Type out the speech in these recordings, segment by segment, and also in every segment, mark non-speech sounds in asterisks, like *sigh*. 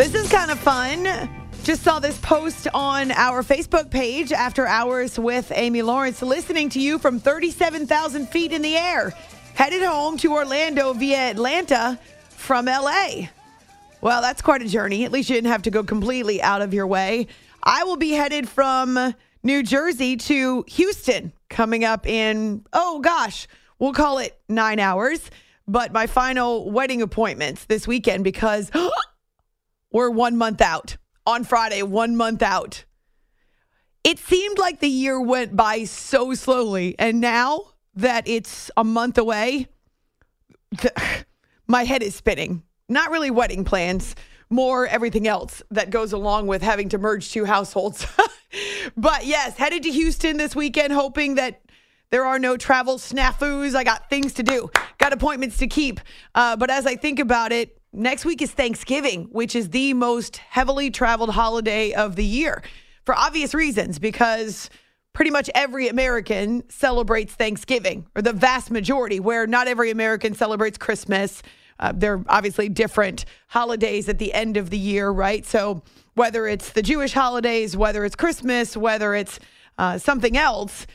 This is kind of fun. Just saw this post on our Facebook page after hours with Amy Lawrence, listening to you from 37,000 feet in the air, headed home to Orlando via Atlanta from LA. Well, that's quite a journey. At least you didn't have to go completely out of your way. I will be headed from New Jersey to Houston coming up in, oh gosh, we'll call it nine hours. But my final wedding appointments this weekend because *gasps* oh, we're one month out on Friday, one month out. It seemed like the year went by so slowly. And now that it's a month away, *sighs* my head is spinning. Not really wedding plans, more everything else that goes along with having to merge two households. *laughs* but yes, headed to Houston this weekend, hoping that there are no travel snafus. I got things to do, got appointments to keep. Uh, but as I think about it, next week is Thanksgiving, which is the most heavily traveled holiday of the year for obvious reasons, because pretty much every American celebrates Thanksgiving, or the vast majority, where not every American celebrates Christmas. Uh, they're obviously different holidays at the end of the year, right? So whether it's the Jewish holidays, whether it's Christmas, whether it's uh, something else,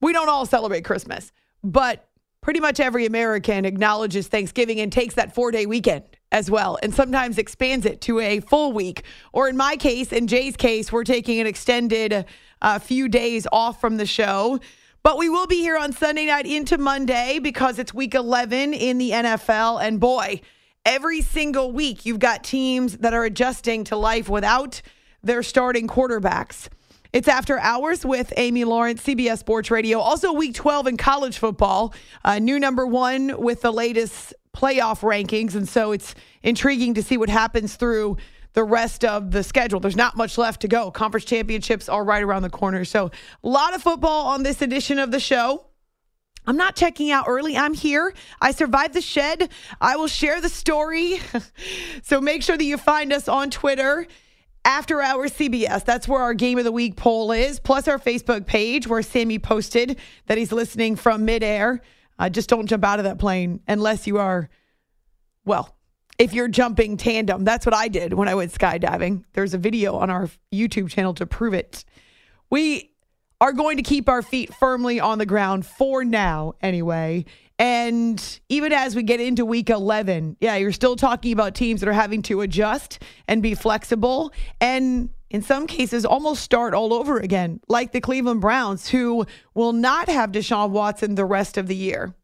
we don't all celebrate Christmas, but pretty much every American acknowledges Thanksgiving and takes that four day weekend as well, and sometimes expands it to a full week. Or in my case, in Jay's case, we're taking an extended uh, few days off from the show. But we will be here on Sunday night into Monday because it's week 11 in the NFL. And boy, every single week you've got teams that are adjusting to life without their starting quarterbacks. It's after hours with Amy Lawrence, CBS Sports Radio. Also, week 12 in college football, uh, new number one with the latest playoff rankings. And so it's intriguing to see what happens through the rest of the schedule. There's not much left to go. Conference championships are right around the corner. So, a lot of football on this edition of the show. I'm not checking out early. I'm here. I survived the shed. I will share the story. *laughs* so make sure that you find us on Twitter. After Hours CBS, that's where our Game of the Week poll is, plus our Facebook page where Sammy posted that he's listening from midair. Uh, just don't jump out of that plane unless you are, well, if you're jumping tandem. That's what I did when I went skydiving. There's a video on our YouTube channel to prove it. We are going to keep our feet firmly on the ground for now, anyway. And even as we get into week 11, yeah, you're still talking about teams that are having to adjust and be flexible. And in some cases, almost start all over again, like the Cleveland Browns, who will not have Deshaun Watson the rest of the year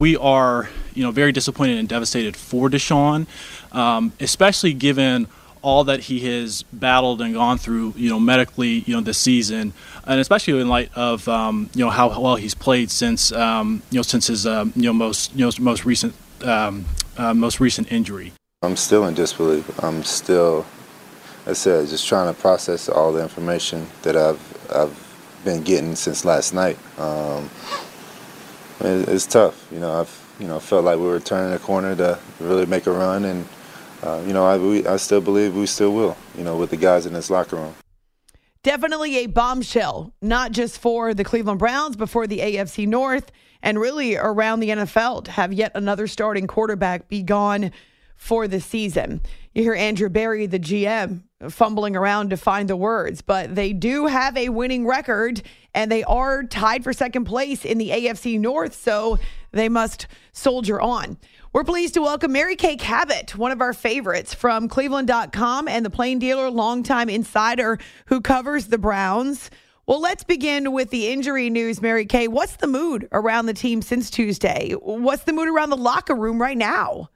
we are, you know, very disappointed and devastated for Deshaun, um, especially given all that he has battled and gone through, you know, medically, you know, this season, and especially in light of, um, you know, how well he's played since, um, you know, since his, um, you know, most, you know, most recent, um, uh, most recent injury. I'm still in disbelief. I'm still, I said, just trying to process all the information that I've I've been getting since last night. Um, it's tough. You know, I've you know felt like we were turning a corner to really make a run, and uh, you know I we, I still believe we still will. You know, with the guys in this locker room. Definitely a bombshell, not just for the Cleveland Browns, but for the AFC North and really around the NFL to have yet another starting quarterback be gone for the season. You hear Andrew Berry, the GM, fumbling around to find the words, but they do have a winning record and they are tied for second place in the AFC North, so they must soldier on. We're pleased to welcome Mary Kay Cabot, one of our favorites from Cleveland.com and the Plain Dealer, longtime insider who covers the Browns. Well, let's begin with the injury news, Mary Kay. What's the mood around the team since Tuesday? What's the mood around the locker room right now?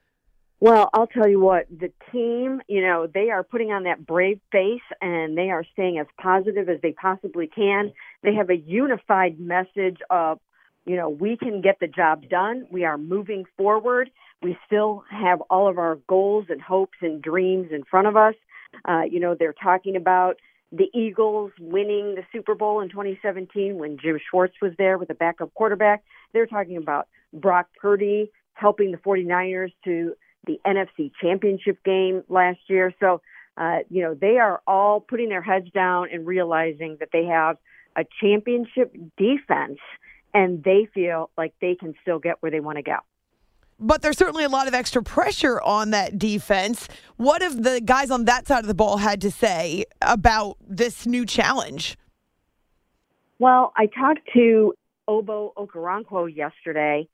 Well, I'll tell you what, the team, you know, they are putting on that brave face and they are staying as positive as they possibly can. They have a unified message of, you know, we can get the job done. We are moving forward. We still have all of our goals and hopes and dreams in front of us. Uh, you know, they're talking about the Eagles winning the Super Bowl in 2017 when Jim Schwartz was there with a backup quarterback. They're talking about Brock Purdy helping the 49ers to the NFC Championship game last year. So, uh, you know, they are all putting their heads down and realizing that they have a championship defense and they feel like they can still get where they want to go. but there's certainly a lot of extra pressure on that defense. What have the guys on that side of the ball had to say about this new challenge? Well, I talked to Ogbo Okoronkwo yesterday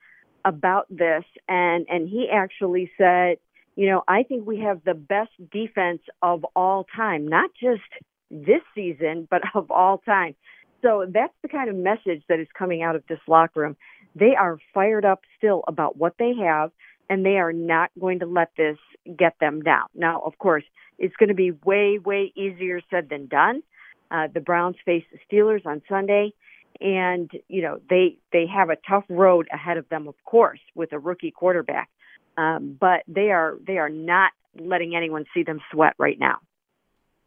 about this, and and he actually said, you know, I think we have the best defense of all time, not just this season, but *laughs* of all time. So that's the kind of message that is coming out of this locker room. They are fired up still about what they have, and they are not going to let this get them down. Now, of course, it's going to be way, way easier said than done. Uh, the Browns face the Steelers on Sunday, and you know they they have a tough road ahead of them, of course, with a rookie quarterback. Um, but they are they are not letting anyone see them sweat right now.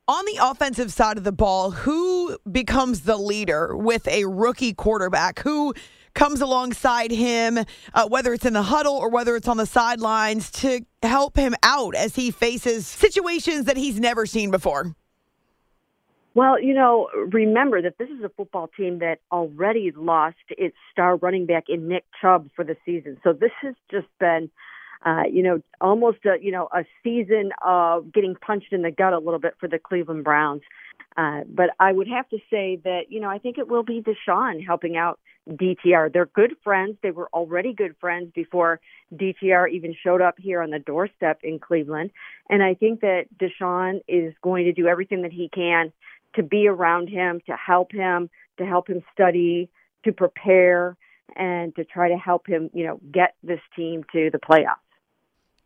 On the offensive side of the ball, who becomes the leader with a rookie quarterback? Who comes alongside him, uh, whether it's in the huddle or whether it's on the sidelines, to help him out as he faces situations that he's never seen before? Well, you know, remember that this is a football team that already lost its star running back in Nick Chubb for the season. So this has just been, uh, you know, almost a you know a season of getting punched in the gut a little bit for the Cleveland Browns. Uh, but I would have to say that you know I think it will be Deshaun helping out DTR. They're good friends. They were already good friends before DTR even showed up here on the doorstep in Cleveland. And I think that Deshaun is going to do everything that he can to be around him, to help him, to help him study, to prepare, and to try to help him, you know, get this team to the playoffs.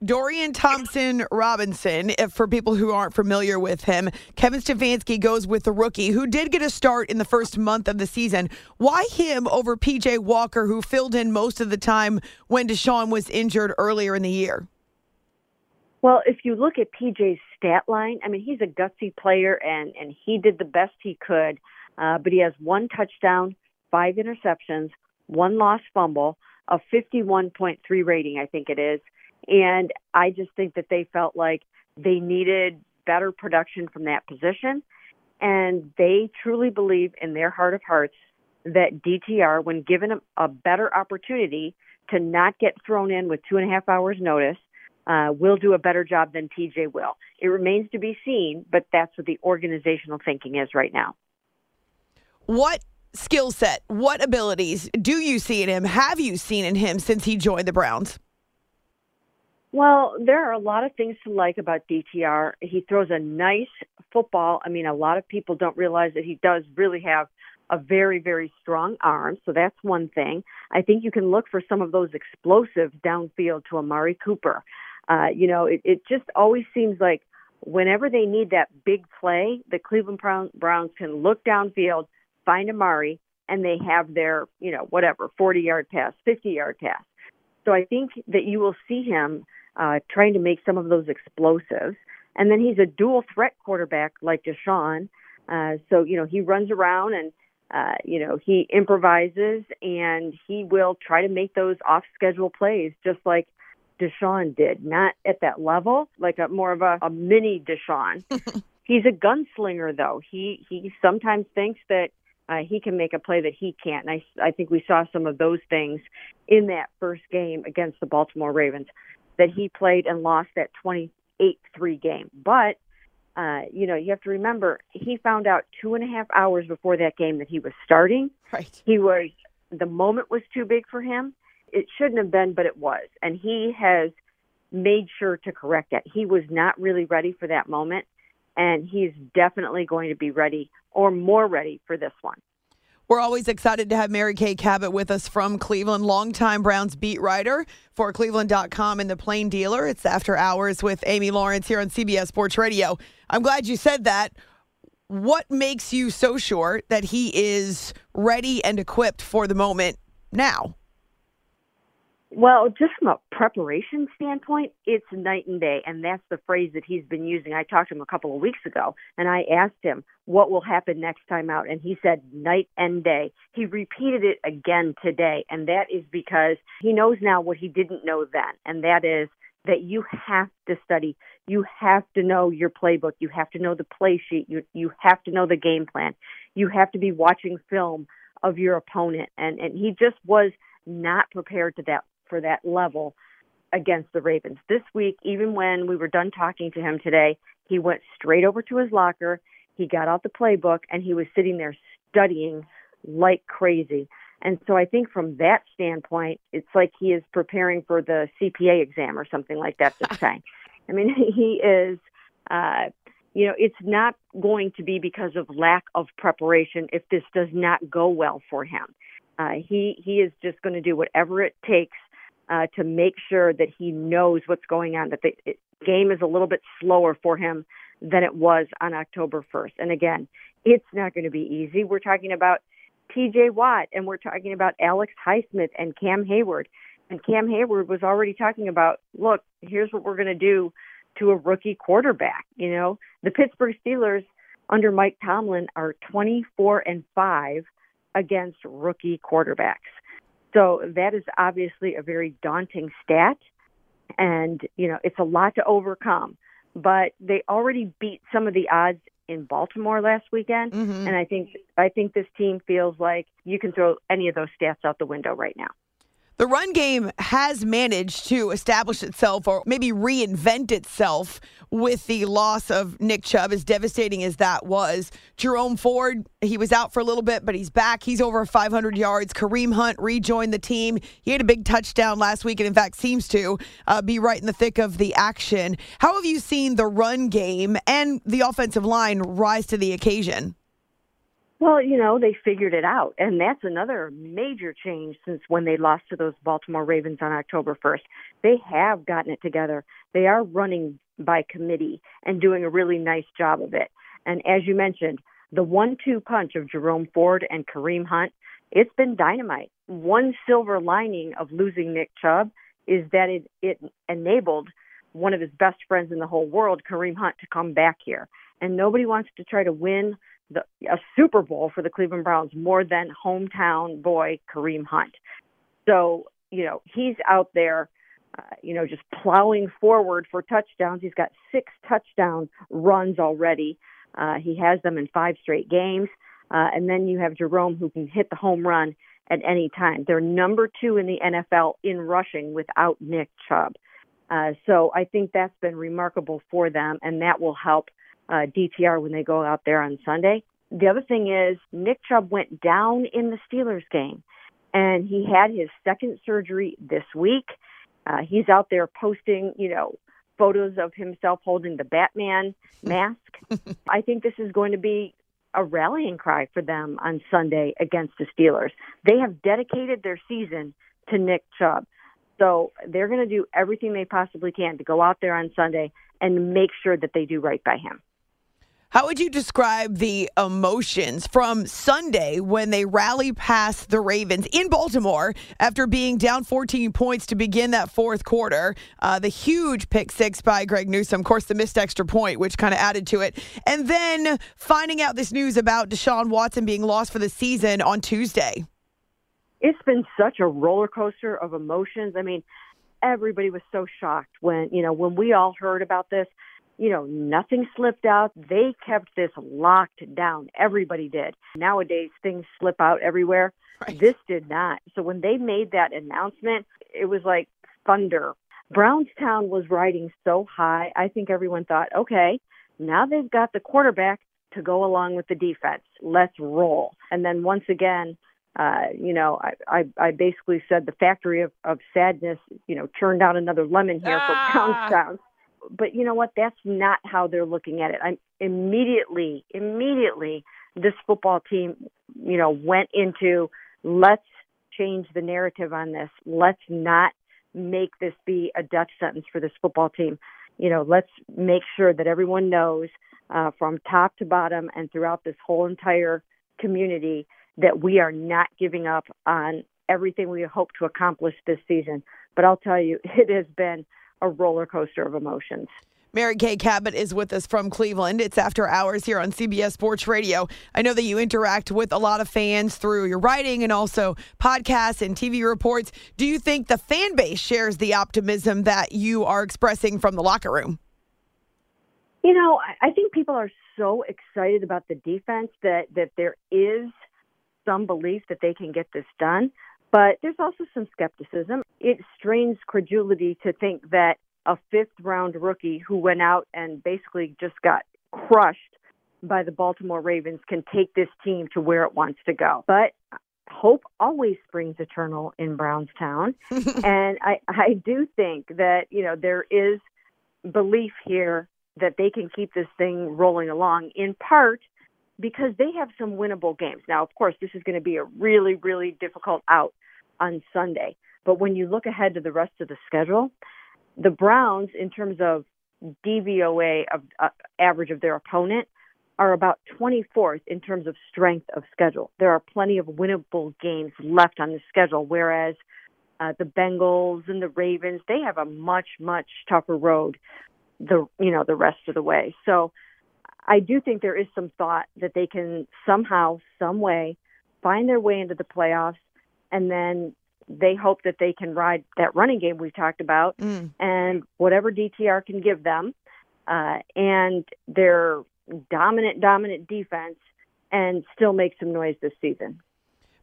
Dorian Thompson Robinson, for people who aren't familiar with him, Kevin Stefanski goes with the rookie who did get a start in the first month of the season. Why him over PJ Walker, who filled in most of the time when Deshaun was injured earlier in the year? Well, if you look at PJ's stat line, I mean, he's a gutsy player and, and he did the best he could, uh, but he has one touchdown, five interceptions, one lost fumble, a 51.3 rating, I think it is. And I just think that they felt like they needed better production from that position. And they truly believe in their heart of hearts that DTR, when given a, a better opportunity to not get thrown in with two and a half hours notice, uh, will do a better job than PJ will. It remains to be seen, but that's what the organizational thinking is right now. What skill set, what abilities do you see in him? Have you seen in him since he joined the Browns? Well, there are a lot of things to like about DTR. He throws a nice football. I mean, a lot of people don't realize that he does really have a very, very strong arm. So that's one thing. I think you can look for some of those explosives downfield to Amari Cooper. Uh, you know, it, it just always seems like whenever they need that big play, the Cleveland Browns can look downfield, find Amari, and they have their, you know, whatever, 40 yard pass, 50 yard pass. So I think that you will see him uh, trying to make some of those explosives. And then he's a dual threat quarterback like Deshaun. Uh, so, you know, he runs around and, uh, you know, he improvises and he will try to make those off schedule plays just like Deshaun did, not at that level, like a more of a, a mini Deshaun. *laughs* He's a gunslinger, though. He he sometimes thinks that uh, he can make a play that he can't. And I I think we saw some of those things in that first game against the Baltimore Ravens that he played and lost that 28-3 game. But uh, you know, you have to remember he found out two and a half hours before that game that he was starting. Right. He was the moment was too big for him it shouldn't have been, but it was. And he has made sure to correct it. He was not really ready for that moment, and he's definitely going to be ready or more ready for this one. We're always excited to have Mary Kay Cabot with us from Cleveland, longtime Browns beat writer for Cleveland.com and the Plain Dealer. It's After Hours with Amy Lawrence here on CBS Sports Radio. I'm glad you said that. What makes you so sure that he is ready and equipped for the moment now? Well, just from a preparation standpoint, it's night and day. And that's the phrase that he's been using. I talked to him a couple of weeks ago and I asked him what will happen next time out. And he said night and day. He repeated it again today. And that is because he knows now what he didn't know then. And that is that you have to study. You have to know your playbook. You have to know the play sheet. You, you have to know the game plan. You have to be watching film of your opponent. And, and he just was not prepared to that for that level against the Ravens. This week, even when we were done talking to him today, he went straight over to his locker. He got out the playbook and he was sitting there studying like crazy. And so I think from that standpoint, it's like he is preparing for the CPA exam or something like that this time. I mean, *laughs* he is, uh, you know, it's not going to be because of lack of preparation if this does not go well for him. Uh, he he is just going to do whatever it takes uh, to make sure that he knows what's going on. That the game is a little bit slower for him than it was on October 1st. And again, it's not going to be easy. We're talking about T.J. Watt, and we're talking about Alex Highsmith and Cam Heyward. And Cam Heyward was already talking about, look, here's what we're going to do to a rookie quarterback. You know, the Pittsburgh Steelers under Mike Tomlin are 24 and 5 against rookie quarterbacks. So that is obviously a very daunting stat. And, you know, it's a lot to overcome. But they already beat some of the odds in Baltimore last weekend, mm-hmm. and I think I think this team feels like you can throw any of those stats out the window right now. The run game has managed to establish itself or maybe reinvent itself with the loss of Nick Chubb, as devastating as that was. Jerome Ford, he was out for a little bit, but he's back. He's over 500 yards. Kareem Hunt rejoined the team. He had a big touchdown last week, and in fact, seems to uh, be right in the thick of the action. How have you seen the run game and the offensive line rise to the occasion? Well, you know, they figured it out. And that's another major change since when they lost to those Baltimore Ravens on October 1st. They have gotten it together. They are running by committee and doing a really nice job of it. And as you mentioned, the one two punch of Jerome Ford and Kareem Hunt, it's been dynamite. One silver lining of losing Nick Chubb is that it, it enabled one of his best friends in the whole world, Kareem Hunt, to come back here. And nobody wants to try to win the, a Super Bowl for the Cleveland Browns more than hometown boy Kareem Hunt. So, you know, he's out there, uh, you know, just plowing forward for touchdowns. He's got six touchdown runs already. Uh, he has them in five straight games. Uh, and then you have Jerome who can hit the home run at any time. They're number two in the NFL in rushing without Nick Chubb. Uh, so I think that's been remarkable for them, and that will help uh, DTR when they go out there on Sunday. The other thing is Nick Chubb went down in the Steelers game, and he had his second surgery this week. Uh, he's out there posting, you know, photos of himself holding the Batman *laughs* mask. I think this is going to be a rallying cry for them on Sunday against the Steelers. They have dedicated their season to Nick Chubb. So they're going to do everything they possibly can to go out there on Sunday and make sure that they do right by him. How would you describe the emotions from Sunday when they rally past the Ravens in Baltimore after being down 14 points to begin that fourth quarter? Uh, the huge pick six by Greg Newsome, of course, the missed extra point, which kind of added to it. And then finding out this news about Deshaun Watson being lost for the season on Tuesday. It's been such a roller coaster of emotions. I mean, everybody was so shocked when, you know, when we all heard about this you know, nothing slipped out. They kept this locked down. Everybody did. Nowadays, things slip out everywhere. Right. This did not. So when they made that announcement, it was like thunder. Brownstown was riding so high. I think everyone thought, okay, now they've got the quarterback to go along with the defense. Let's roll. And then once again, uh, you know, I, I, I basically said the factory of, of sadness, you know, turned out another lemon here ah. for Brownstown but you know what? That's not how they're looking at it. I'm immediately, immediately, this football team, you know, went into let's change the narrative on this. Let's not make this be a death sentence for this football team. You know, let's make sure that everyone knows uh, from top to bottom and throughout this whole entire community that we are not giving up on everything we hope to accomplish this season. But I'll tell you, *laughs* it has been a roller coaster of emotions. Mary Kay Cabot is with us from Cleveland. It's after hours here on CBS Sports Radio. I know that you interact with a lot of fans through your writing and also podcasts and TV reports. Do you think the fan base shares the optimism that you are expressing from the locker room? You know, I think people are so excited about the defense that, that there is some belief that they can get this done. But there's also some skepticism. It strains credulity to think that a fifth round rookie who went out and basically just got crushed by the Baltimore Ravens can take this team to where it wants to go. But hope always springs eternal in Brownstown. *laughs* and I, I do think that, you know, there is belief here that they can keep this thing rolling along in part because they have some winnable games. Now, of course, this is going to be a really, really difficult out on Sunday. But when you look ahead to the rest of the schedule, the Browns, in terms of DVOA of uh, average of their opponent, are about 24th in terms of strength of schedule. There are plenty of winnable games left on the schedule, whereas uh, the Bengals and the Ravens they have a much much tougher road the you know the rest of the way. So I do think there is some thought that they can somehow, some way, find their way into the playoffs, and then they hope that they can ride that running game we've talked about, mm. and whatever DTR can give them, uh, and their dominant, dominant defense, and still make some noise this season.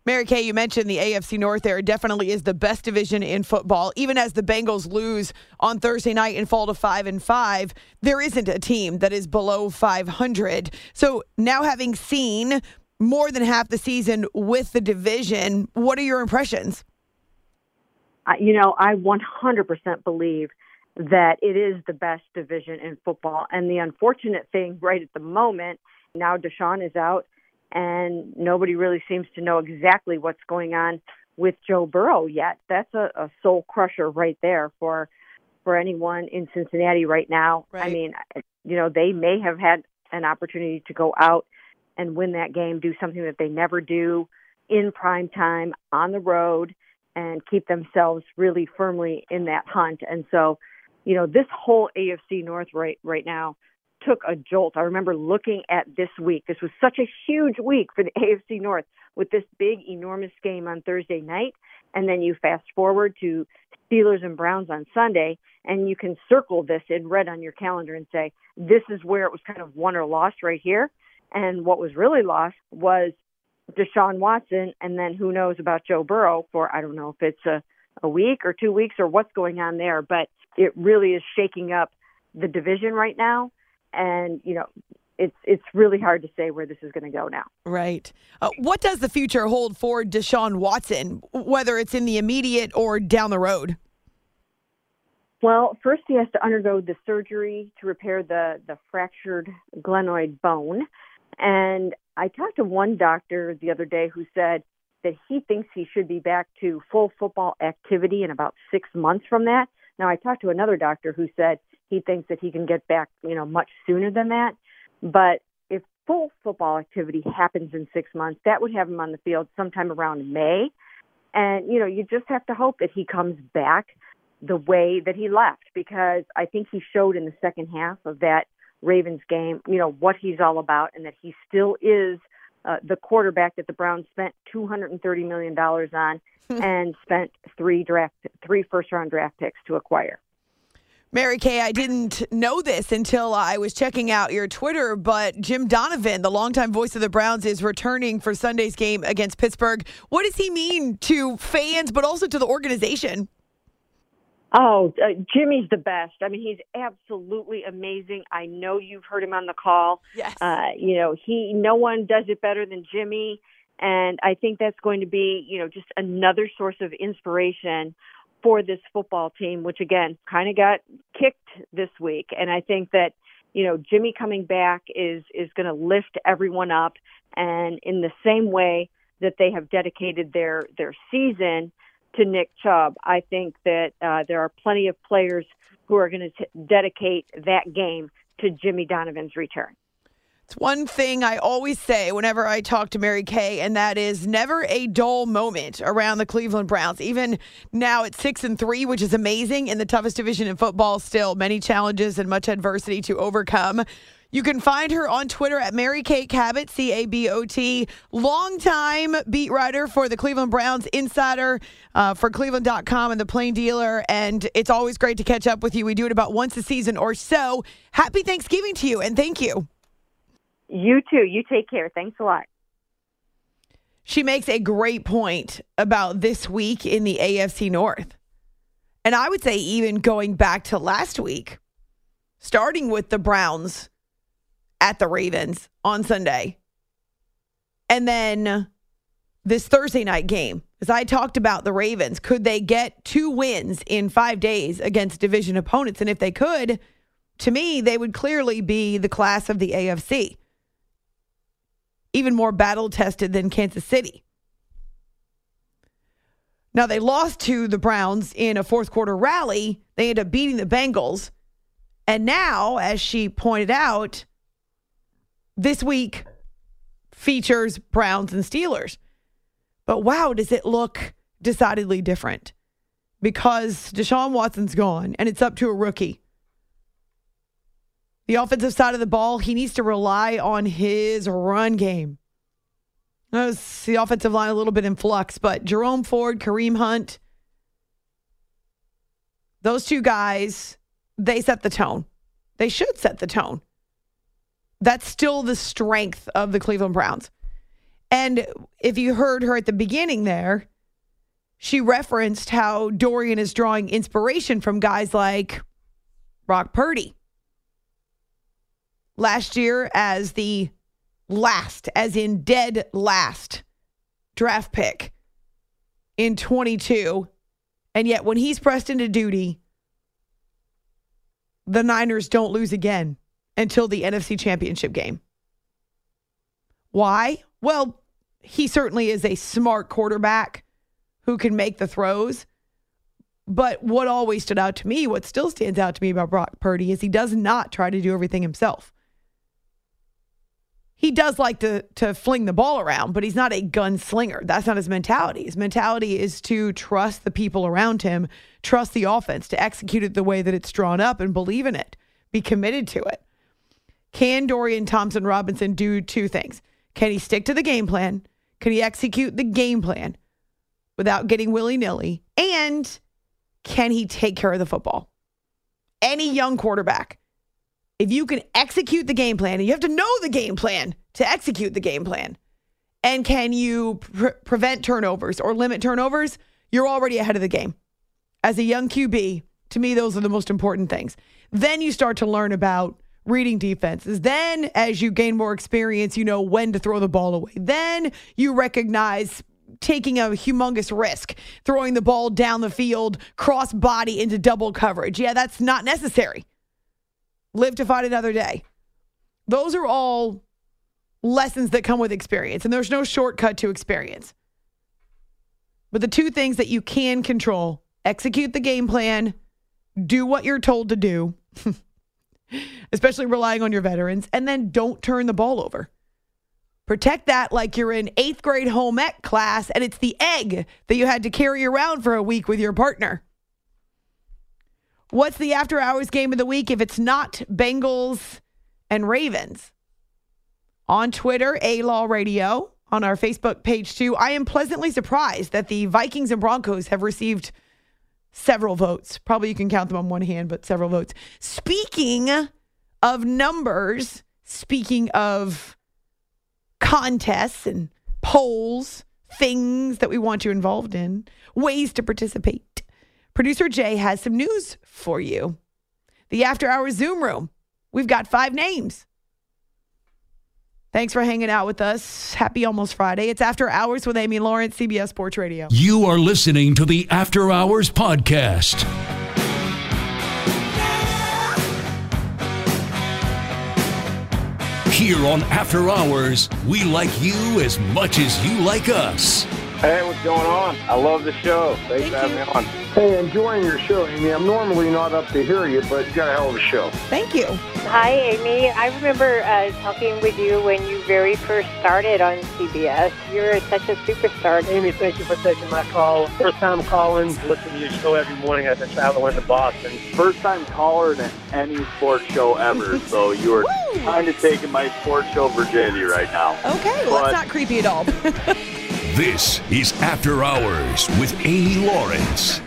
Mary Kay, you mentioned the AFC North there. Definitely is the best division in football. Even as the Bengals lose on Thursday night and fall to five and five, there isn't a team that is below 500. So now having seen more than half the season with the division, what are your impressions? Uh, you know, I 100% believe that it is the best division in football. And the unfortunate thing right at the moment, now Deshaun is out and nobody really seems to know exactly what's going on with Joe Burrow yet. That's a, a soul crusher right there for for anyone in Cincinnati right now. Right. I mean, you know, they may have had an opportunity to go out and win that game, do something that they never do in prime time on the road and keep themselves really firmly in that hunt. And so, you know, this whole AFC North right right now took a jolt. I remember looking at this week. This was such a huge week for the *laughs* AFC North with this big, enormous game on Thursday night. And then you fast forward to Steelers and Browns on Sunday, and you can circle this in red on your calendar and say, this is where it was kind of won or lost right here. And what was really lost was Deshaun Watson, and then who knows about Joe Burrow for, I don't know if it's a, a week or two weeks or what's going on there, but it really is shaking up the division right now and you know it's it's really hard to say where this is going to go now. Right. Uh, what does the future hold for Deshaun Watson, whether it's in the immediate or down the road? Well, first he has to undergo the surgery to repair the the fractured glenoid bone, and I talked to one doctor the other day who said that he thinks he should be back to full football activity in about six months from that. Now, I talked to another doctor who said he thinks that he can get back, you know, much sooner than that. But if full football activity happens in six months, that would have him on the field sometime around May. And, you know, you just have to hope that he comes back the way that he left because I think he showed in the second half of that Ravens game, you know, what he's all about and that he still is uh, the quarterback that the Browns spent $230 million on *laughs* and spent three draft, three first round draft picks to acquire. Mary Kay, I didn't know this until I was checking out your Twitter, but Jim Donovan, the longtime voice of the Browns, is returning for Sunday's game against Pittsburgh. What does he mean to fans, but also to the organization? Oh, uh, Jimmy's the best. I mean, he's absolutely amazing. I know you've heard him on the call. Yes. Uh, you know, he no one does it better than Jimmy, and I think that's going to be, you know, just another source of inspiration for this football team, which again kind of got kicked this week. And I think that you know Jimmy coming back is is going to lift everyone up, and in the same way that they have dedicated their their season to Nick Chubb, I think that uh, there are plenty of players who are going to dedicate that game to Jimmy Donovan's return. It's one thing I always say whenever I talk to Mary Kay, and that is never a dull moment around the Cleveland Browns. Even now at six and three, which is amazing in the toughest division in football, still many challenges and much adversity to overcome. You can find her on Twitter at Mary Kay Cabot, C A B O T, longtime beat writer for the Cleveland Browns, insider uh, for Cleveland.com and the Plain Dealer. And it's always great to catch up with you. We do it about once a season or so. Happy Thanksgiving to you, and thank you. You too. You take care. Thanks a lot. she makes a great point about this week in the AFC North. And I would say, even going back to last week, starting with the Browns at the Ravens on Sunday, and then this Thursday night game. As I talked about the Ravens, could they get two wins in five days against division opponents? And if they could, to me, they would clearly be the class of the AFC even more battle tested than Kansas City. Now, they lost to the Browns in a fourth quarter rally. They ended up beating the Bengals. And now, as she pointed out, this week features Browns and Steelers. But wow, does it look decidedly different because Deshaun Watson's gone and it's up to a rookie. The offensive side of the ball, he needs to rely on his run game. Notice the offensive line a little bit in flux, but Jerome Ford, Kareem Hunt, those two guys, they set the tone. They should set the tone. That's still the strength of the Cleveland Browns. And if you heard her at the beginning there, she referenced how Dorian is drawing inspiration from guys like Brock Purdy last year as the last, as in dead last draft pick in 22. And yet, when he's pressed into duty, the Niners don't lose again until the NFC Championship game. Why? Well, he certainly is a smart quarterback who can make the throws. But what always stood out to me, what still stands out to me about Brock Purdy, is he does not try to do everything himself he does like to to fling the ball around, but he's not a gunslinger. That's not his mentality. His mentality is to trust the people around him, trust the offense, to execute it the way that it's drawn up and believe in it, be committed to it. Can Dorian Thompson Robinson do two things? Can he stick to the game plan? Can he execute the game plan without getting willy nilly? And can he take care of the football? Any young quarterback if you can execute the game plan, and you have to know the game plan to execute the game plan, and can you pre- prevent turnovers or limit turnovers, you're already ahead of the game. As a young QB, to me, those are the most important things. Then you start to learn about reading defenses. Then, as you gain more experience, you know when to throw the ball away. Then you recognize taking a humongous risk, throwing the ball down the field, cross body into double coverage. Yeah, that's not necessary live to fight another day. Those are all lessons that come with experience, and there's no shortcut to experience. But the two things that you can control execute the game plan, do what you're told to do, *laughs* especially relying on your veterans, and then don't turn the ball over. Protect that like you're in eighth grade home ec class and it's the egg that you had to carry around for a week with your partner. What's the after hours game of the week if it's not Bengals and Ravens? On Twitter, A Law Radio, on our Facebook page too. I am pleasantly surprised that the Vikings and Broncos have received several votes. Probably you can count them on one hand, but several votes. Speaking of numbers, speaking of contests and polls, things that we want you involved in, ways to participate. Producer Jay has some news for you. The After Hours Zoom Room. We've got five names. Thanks for hanging out with us. Happy almost Friday. It's After Hours with Amy Lawrence, CBS Sports Radio. You are listening to the After Hours Podcast. Here on After Hours, we like you as much as you like us. Hey, what's going on? I love the show. Thanks Thank for having you. me on. Hey, enjoying your show, Amy. I'm normally not up to hear you, but you got a hell of a show. Thank you. Hi, Amy. I remember uh, talking with you when you very first started on CBS. You're such a superstar. Amy, thank you for taking my call. First time calling, listen to your show every morning as I travel into Boston. First time caller to any sports show ever, *laughs* so you are kind of taking my sports show virginity right now. Okay, well, But- that's not creepy at all. *laughs* This is After Hours with Amy Lawrence.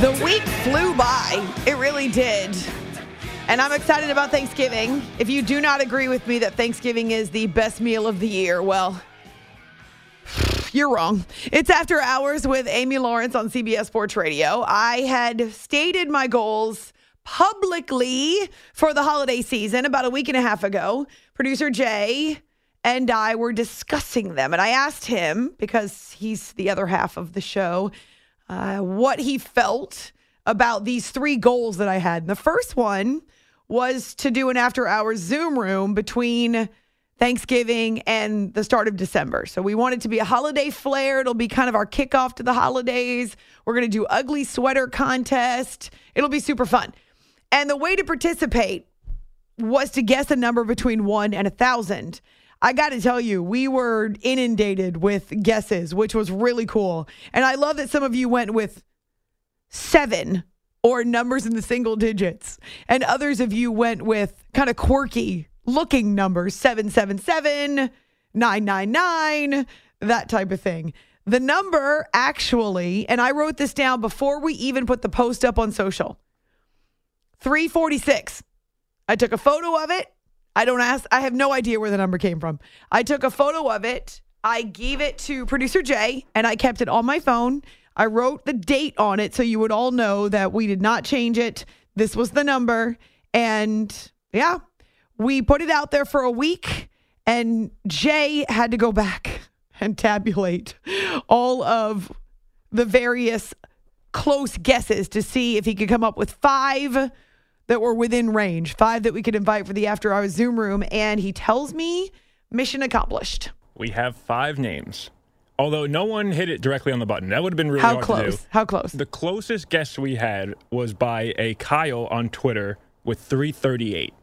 The week flew by. It really did. And I'm excited about Thanksgiving. If you do not agree with me that Thanksgiving is the best meal of the year, well, you're wrong. It's After Hours with Amy Lawrence on CBS Sports Radio. I had stated my goals publicly for the holiday season about a week and a half ago. Producer Jay and I were discussing them, and I asked him, because he's the other half of the show, uh, what he felt about these three goals that I had. And the first one was to do an after hours Zoom room between Thanksgiving and the start of December. So we want it to be a holiday flair. It'll be kind of our kickoff to the holidays. We're going to do ugly sweater contest. It'll be super fun. And the way to participate was to guess a number between 1 and a 1000. I got to tell you, we were inundated with guesses, which was really cool. And I love that some of you went with 7 or numbers in the single digits. And others of you went with kind of quirky looking numbers 777, 999, that type of thing. The number actually, and I wrote this down before we even put the post up on social 346. I took a photo of it. I don't ask, I have no idea where the number came from. I took a photo of it. I gave it to producer Jay and I kept it on my phone. I wrote the date on it so you would all know that we did not change it. This was the number. And yeah, we put it out there for a week, and Jay had to go back *laughs* and tabulate all of the various close guesses to see if he could come up with five that were within range, five that we could invite for the after hours Zoom room. And he tells me mission accomplished. We have five names. Although no one hit it directly on the button. That would have been really How hard close? to do. How close? The closest guess we had was by a Kyle on Twitter with 338.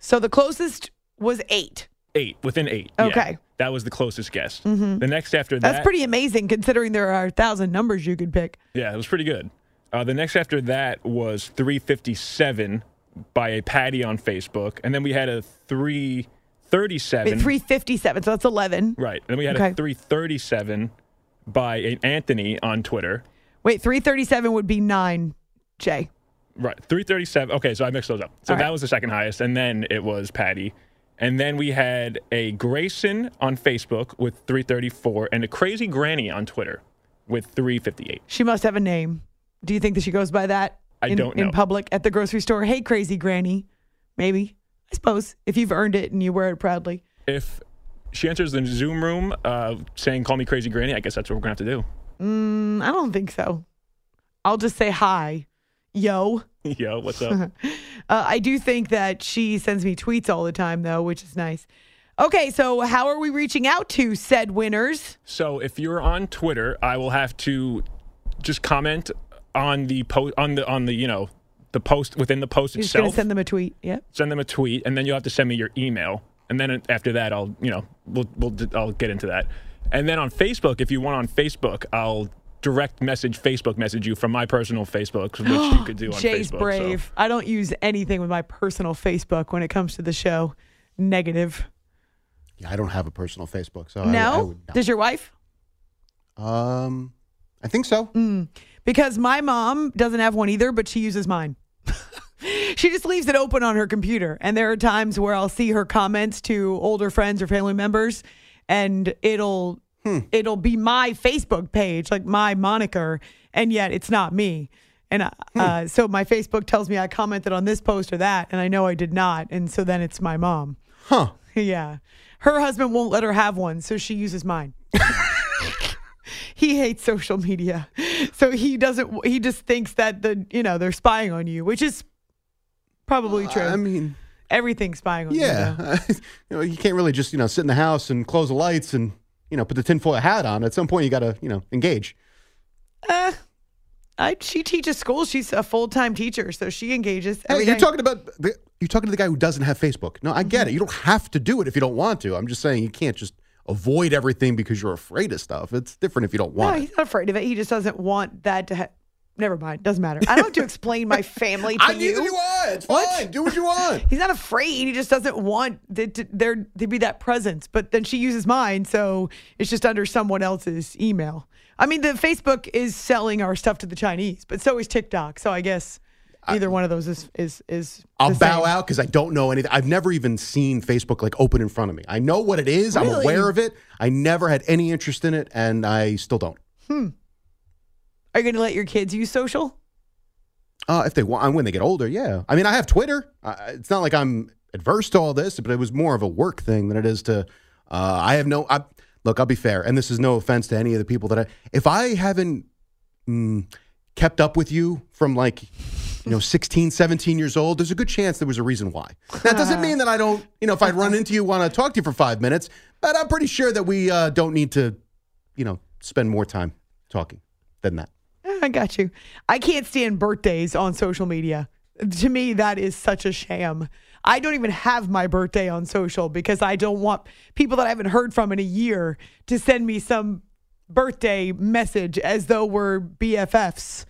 So the closest was eight. Eight, within eight. yeah. Okay. that was the closest guess. Mhm. The next after that. That's pretty amazing considering there are a thousand numbers you could pick. Yeah, it was pretty good. Uh, the next after that was 357 by a Patty on Facebook. And then we had a 337. Wait, 357. So that's 11. Right. And Then we had Okay. a 337 by an Anthony on Twitter. Wait, 337 would be nine, Jay. Right. 337. Okay, so I mixed those up. So All that right. was the second highest. And then it was Patty. And then we had a Grayson on Facebook with 334 and a Crazy Granny on Twitter with 358. She must have a name. Do you think that she goes by that I in, don't know. in public at the grocery store? Hey, crazy granny. Maybe. I suppose if you've earned it and you wear it proudly. If she enters the Zoom room uh, saying, call me Crazy Granny, I guess that's what we're going to have to do. Mm, I don't think so. I'll just say hi. Yo. *laughs* Yo, what's up? *laughs* Uh, I do think that she sends me tweets all the time, though, which is nice. Okay, so how are we reaching out to said winners? So if you're on Twitter, I will have to just comment on the post on the on the you know the post within the post You're just itself. send them a tweet. Yeah. send them a tweet, and then you'll have to send me your email, and then after that, I'll you know we'll we'll I'll get into that, and then on Facebook, if you want on Facebook, I'll direct message Facebook message you from my personal Facebook, which you could do *gasps* on Jay's Facebook. so- brave. I don't use anything with my personal Facebook when it comes to the show. Negative. Yeah, I don't have a personal Facebook, so I- no? I, would Does your wife? Um, I think so. Mm, because my mom doesn't have one either, but she uses mine. *laughs* she just leaves it open on her computer. And there are times where I'll see her comments to older friends or family members, and it'll it'll be my Facebook page, like my moniker, and yet it's not me. And uh, uh, so my Facebook tells me I commented on this post or that, and I know I did not. And so then it's my mom. Huh. *laughs* Yeah. Her husband won't let her have one, so she uses mine. *laughs* he hates social media. So he doesn't he just thinks that the you know, they're spying on you, which is probably true. I mean, everything's spying on you. yeah, *laughs* you know, you can't really just you know sit in the house and close the lights and you know put the tinfoil hat on. At some point, you got to you know engage. Uh, I, she teaches school. She's a full time teacher, so she engages. Hey, you're day. talking about the, you're talking to the guy who doesn't have Facebook. No, I get it. You don't have to do it if you don't want to. I'm just saying you can't just avoid everything because you're afraid of stuff. It's different if you don't No, want it. he's not afraid of it. He just doesn't want that to. Ha- Never mind. Doesn't matter. I don't have to explain my family to *laughs* I you. neither do I. It's What? fine. Do what you want. *laughs* He's not afraid. He just doesn't want th- to, there to be that presence. But then she uses mine, so it's just under someone else's email. I mean, the Facebook is selling our stuff to the Chinese, but so is TikTok. So I guess either one of those is is is. I'll the bow out because I don't know anything. I've never even seen Facebook like open in front of me. I know what it is. I'm aware of it. I never had any interest in it, and I still don't. Hmm. Are you going to let your kids use social? Uh, if they want, when they get older, yeah. I mean, I have Twitter. Uh, it's not like I'm adverse to all this, but it was more of a work thing than it is to. Uh, I have no. I, look, I'll be fair, and this is no offense to any of the people that I. If I haven't mm, kept up with you from like, you know, 16, 17 years old, there's a good chance there was a reason why. That doesn't mean that I don't. You know, if I run into you, want to talk to you for five minutes, but I'm pretty sure that we uh, don't need to, you know, spend more time talking than that. *laughs* I got you. I can't stand birthdays on social media. To me, that is such a sham. I don't even have my birthday on social because I don't want people that I haven't heard from in a year to send me some birthday message as though we're BFFs.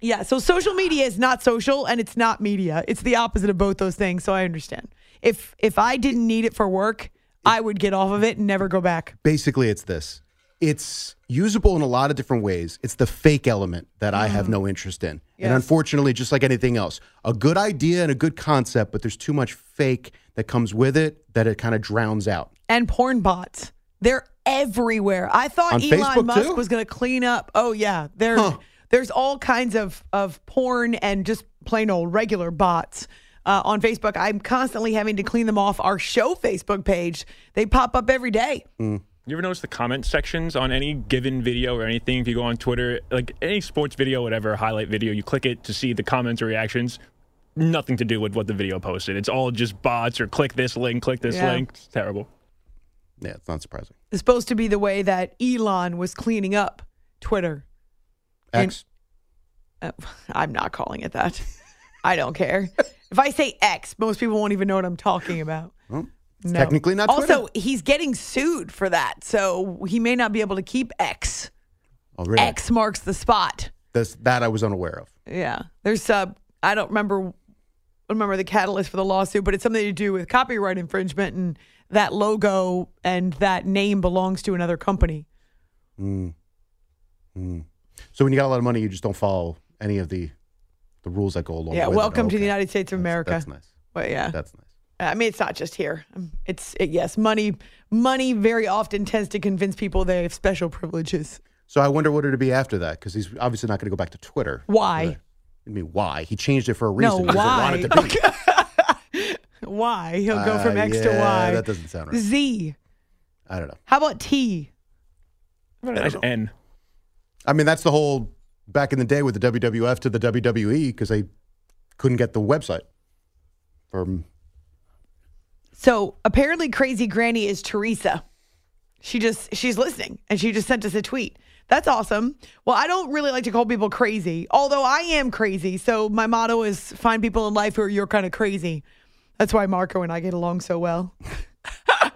Yeah, so social media is not social and it's not media. It's the opposite of both those things, so I understand. If if I didn't need it for work, I would get off of it and never go back. basically it's this it's usable in a lot of different ways it's the fake element that i have no interest in and unfortunately just like anything else a good idea and a good concept but there's too much fake that comes with it that it kind of drowns out and porn bots. They're everywhere. I thought On Elon Facebook, Musk too? was going to clean up. Oh yeah, there, Huh. there's all kinds of of porn and just plain old regular bots uh, on Facebook. I'm constantly having to clean them off our show Facebook page. They pop up every day. You ever notice the comment sections on any given video or anything? If you go on Twitter, like any sports video, whatever, highlight video, you click it to see the comments or reactions. Nothing to do with what the video posted. It's all just bots or click this link, click this Yeah. link. It's terrible. yeah it's not surprising It's supposed to be the way that Elon was cleaning up Twitter. x Uh, *laughs* I'm not calling it that. *laughs* I don't care. if I say X, most people won't even know what I'm talking about. well, it's No. technically not Also, he's getting sued for that, so he may not be able to keep X. oh, really? X marks the spot. That's, that i was unaware of Yeah, there's uh, I don't remember, remember the catalyst for the lawsuit, but it's something to do with copyright infringement, and that logo and that name belongs to another company. Mm. Mm. so when you got a lot of money you just don't follow any of the the rules that go along yeah, with it. welcome to the United States of America. that's nice But yeah, that's nice I mean, it's not just here. Um, It's it, yes, money. Money very often tends to convince people they have special privileges. so i wonder what it'd be after that because he's obviously not going to go back to twitter Why? I mean, why? He changed it for a reason. No, He doesn't want why? it to be. *laughs* Why? He'll go from Uh, X to Y. That doesn't sound right. Z. I don't know. How about T? What a nice N. I mean, that's the whole back in the day with the WWF to the WWE because they couldn't get the website. From So apparently, Crazy Granny is Teresa. She just she's listening, and she just sent us a tweet. That's awesome. Well, I don't really like to call people crazy, although I am crazy. So my motto is find people in life who are you're kind of crazy. That's why Marco and I get along so well.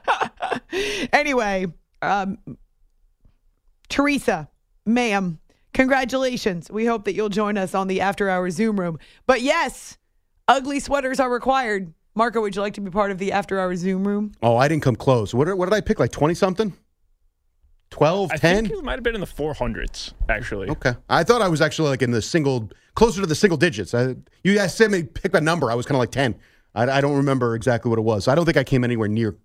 *laughs* anyway, um, Teresa, ma'am, congratulations. We hope that you'll join us on the after hour Zoom room. But yes, ugly sweaters are required. Marco, would you like to be part of the after hours Zoom room? oh, I didn't come close. What, did- what did I pick? Like twenty something? 12, I 10? think it might have been in the 400s, actually. Okay. I thought I was actually like in the single, closer to the single digits. I, you guys said me pick a number. I was kind of like 10. I, I don't remember exactly what it was. I don't think I came anywhere near the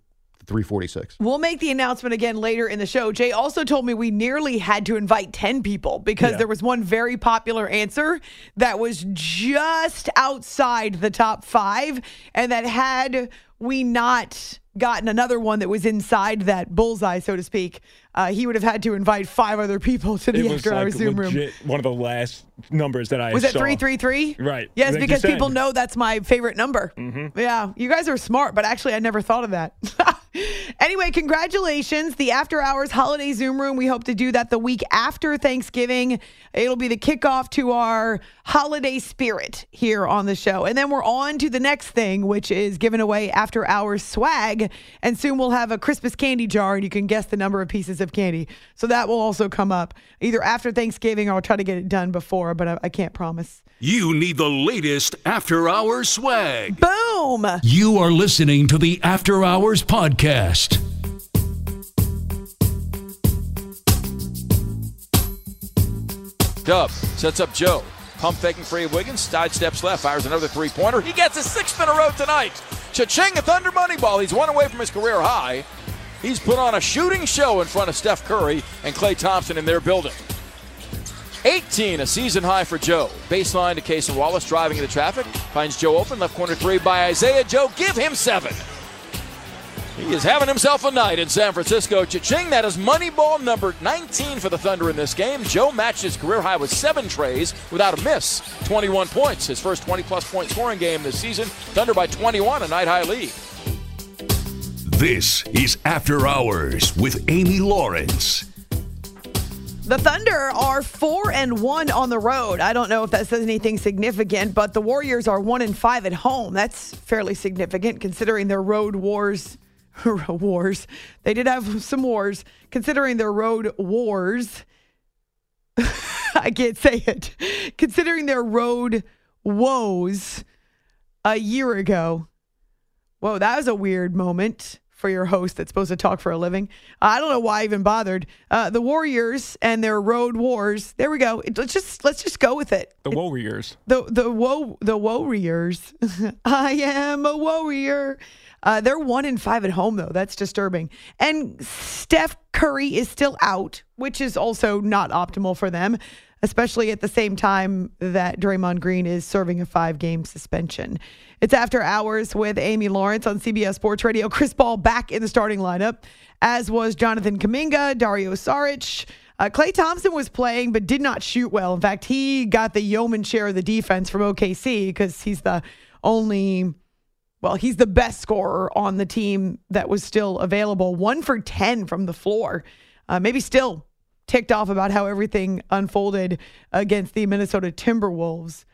346. We'll make the announcement again later in the show. Jay also told me we nearly had to invite 10 people because Yeah. there was one very popular answer that was just outside the top five. And that had we not gotten another one that was inside that bullseye, so to speak, uh, he would have had to invite five other people to the It after hours like Zoom room. one of the last numbers that I Was it 333? Right. Yes, because people know that's my favorite number. Yeah, you guys are smart, but actually, I never thought of that. *laughs* anyway, congratulations. The After Hours Holiday Zoom Room. We hope to do that the week after Thanksgiving. It'll be the kickoff to our holiday spirit here on the show. And then we're on to the next thing, which is giving away After Hours swag. And soon we'll have a Christmas candy jar, and you can guess the number of pieces of candy. So that will also come up either after Thanksgiving or I'll try to get it done before, but I, I can't promise. You need the latest after hours swag. Boom! You are listening to the After Hours Podcast. Dub sets up Joe. Pump faking free of Wiggins, sidesteps left, fires another three pointer. He gets a sixth in a row tonight. Cha-ching, a Thunder money ball. He's one away from his career high. He's put on a shooting show in front of Steph Curry and Klay Thompson in their building. 18, a season high for Joe. Baseline to Cason Wallace driving into traffic. Finds Joe open, left corner three by Isaiah. Joe, give him seven. He is having himself a night in San Francisco. Cha-ching, that is Moneyball number 19 for the Thunder in this game. Joe matched his career high with seven trays without a miss. 21 points, his first 20-plus point scoring game this season. Thunder by 21, a night-high lead. This is After Hours with Amy Lawrence. The Thunder are four and one on the road. I don't know if that says anything significant, but the Warriors are one and five at home. That's fairly significant considering their road wars. *laughs* wars. They did have some wars. Considering their road wars. *laughs* I can't say it. Considering their road woes a year ago. Whoa, that was a weird moment for your host that's supposed to talk for a living. I don't know why I even bothered. Uh, the Warriors and their road wars. There we go. It- let's just let's just go with it. The Warriors. The the woe the Warriors. *laughs* I am a warrior. Uh, they're one in five at home though. That's disturbing. And Steph Curry is still out, which is also not optimal for them, especially at the same time that Draymond Green is serving a five game suspension. It's after hours with Amy Lawrence on CBS Sports Radio. Chris Paul back in the starting lineup, as was Jonathan Kuminga, Dario Saric. Uh, Klay Thompson was playing, but did not shoot well. In fact, he got the yeoman share of the defense from OKC because he's the only, well, he's the best scorer on the team that was still available. One for 10 from the floor. Uh, maybe still ticked off about how everything unfolded against the Minnesota Timberwolves.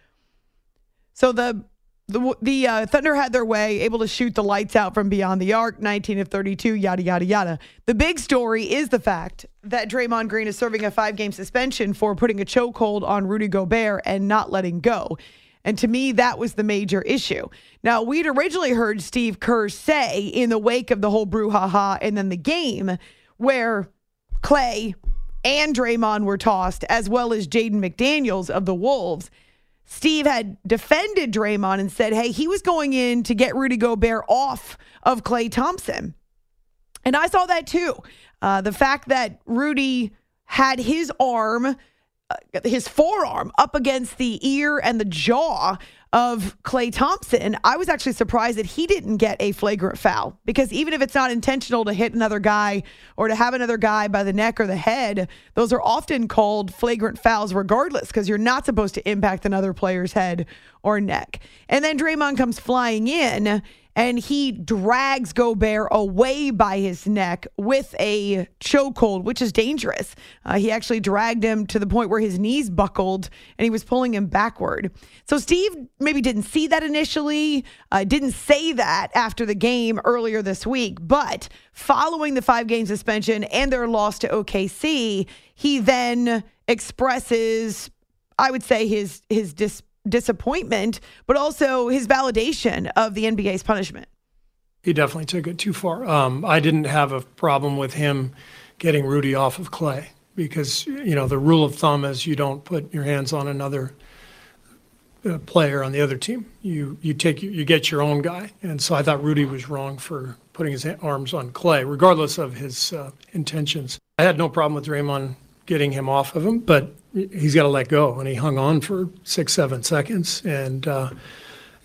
So the the the uh, Thunder had their way, able to shoot the lights out from beyond the arc, 19 of 32, yada yada yada. The big story is the fact that Draymond Green is serving a five game suspension for putting a chokehold on Rudy Gobert and not letting go. And to me, that was the major issue. Now, we'd originally heard Steve Kerr say in the wake of the whole brouhaha and then the game where Klay and Draymond were tossed, as well as Jaden McDaniels of the Wolves. Steve had defended Draymond and said, hey, he was going in to get Rudy Gobert off of Klay Thompson. And I saw that too. Uh, the fact that Rudy had his arm, uh, his forearm up against the ear and the jaw of Klay Thompson, I was actually surprised that he didn't get a flagrant foul because even if it's not intentional to hit another guy or to have another guy by the neck or the head, those are often called flagrant fouls regardless because you're not supposed to impact another player's head or neck. And then Draymond comes flying in and he drags Gobert away by his neck with a chokehold, which is dangerous. Uh, he actually dragged him to the point where his knees buckled and he was pulling him backward. So Steve maybe didn't see that initially, uh, didn't say that after the game earlier this week, but following the five game suspension and their loss to OKC, he then expresses, I would say, his his dis- disappointment, but also his validation of the NBA's punishment. He definitely took it too far. Um, I didn't have a problem with him getting Rudy off of Klay because you know the rule of thumb is you don't put your hands on another uh, player on the other team. You you take you get your own guy, and so I thought Rudy was wrong for putting his arms on Klay, regardless of his uh, intentions. I had no problem with Draymond getting him off of him, but he's got to let go, and he hung on for six seven seconds, and uh,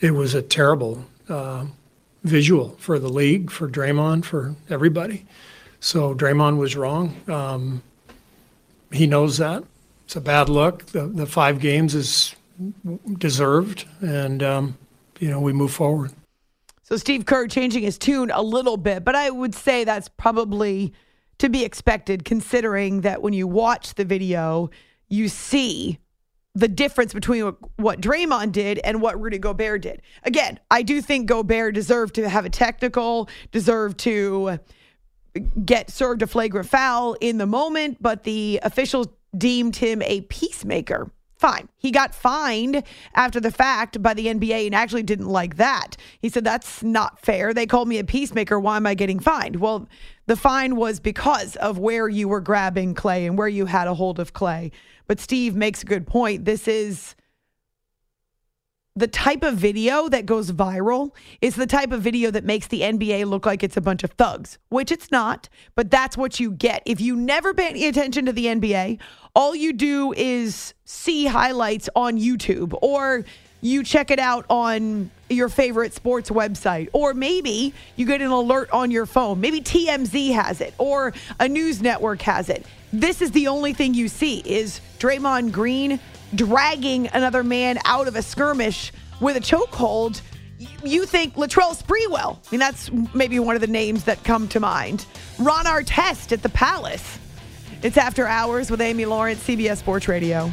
it was a terrible uh, visual for the league, for Draymond, for everybody. So Draymond was wrong. Um, he knows that. It's a bad look. The, the five games is deserved, and um, you know we move forward. So Steve Kerr changing his tune a little bit, but I would say that's probably to be expected considering that when you watch the video, you see the difference between what Draymond did and what Rudy Gobert did. Again, I do think Gobert deserved to have a technical, deserved to get served a flagrant foul in the moment, but the officials deemed him a peacemaker Fine. He got fined after the fact by the NBA and actually didn't like that. He said, That's not fair. They called me a peacemaker. Why am I getting fined? Well, the fine was because of where you were grabbing Klay and where you had a hold of Klay. But Steve makes a good point. This is the type of video that goes viral is the type of video that makes the NBA look like it's a bunch of thugs, which it's not, but that's what you get. If you never pay any attention to the NBA, all you do is see highlights on YouTube or you check it out on your favorite sports website, or maybe you get an alert on your phone. Maybe TMZ has it, or a news network has it. This is the only thing you see is Draymond Green dragging another man out of a skirmish with a chokehold. You think Latrell Sprewell. I mean, that's maybe one of the names that come to mind. Ron Artest at the Palace. It's After Hours with Amy Lawrence, CBS Sports Radio.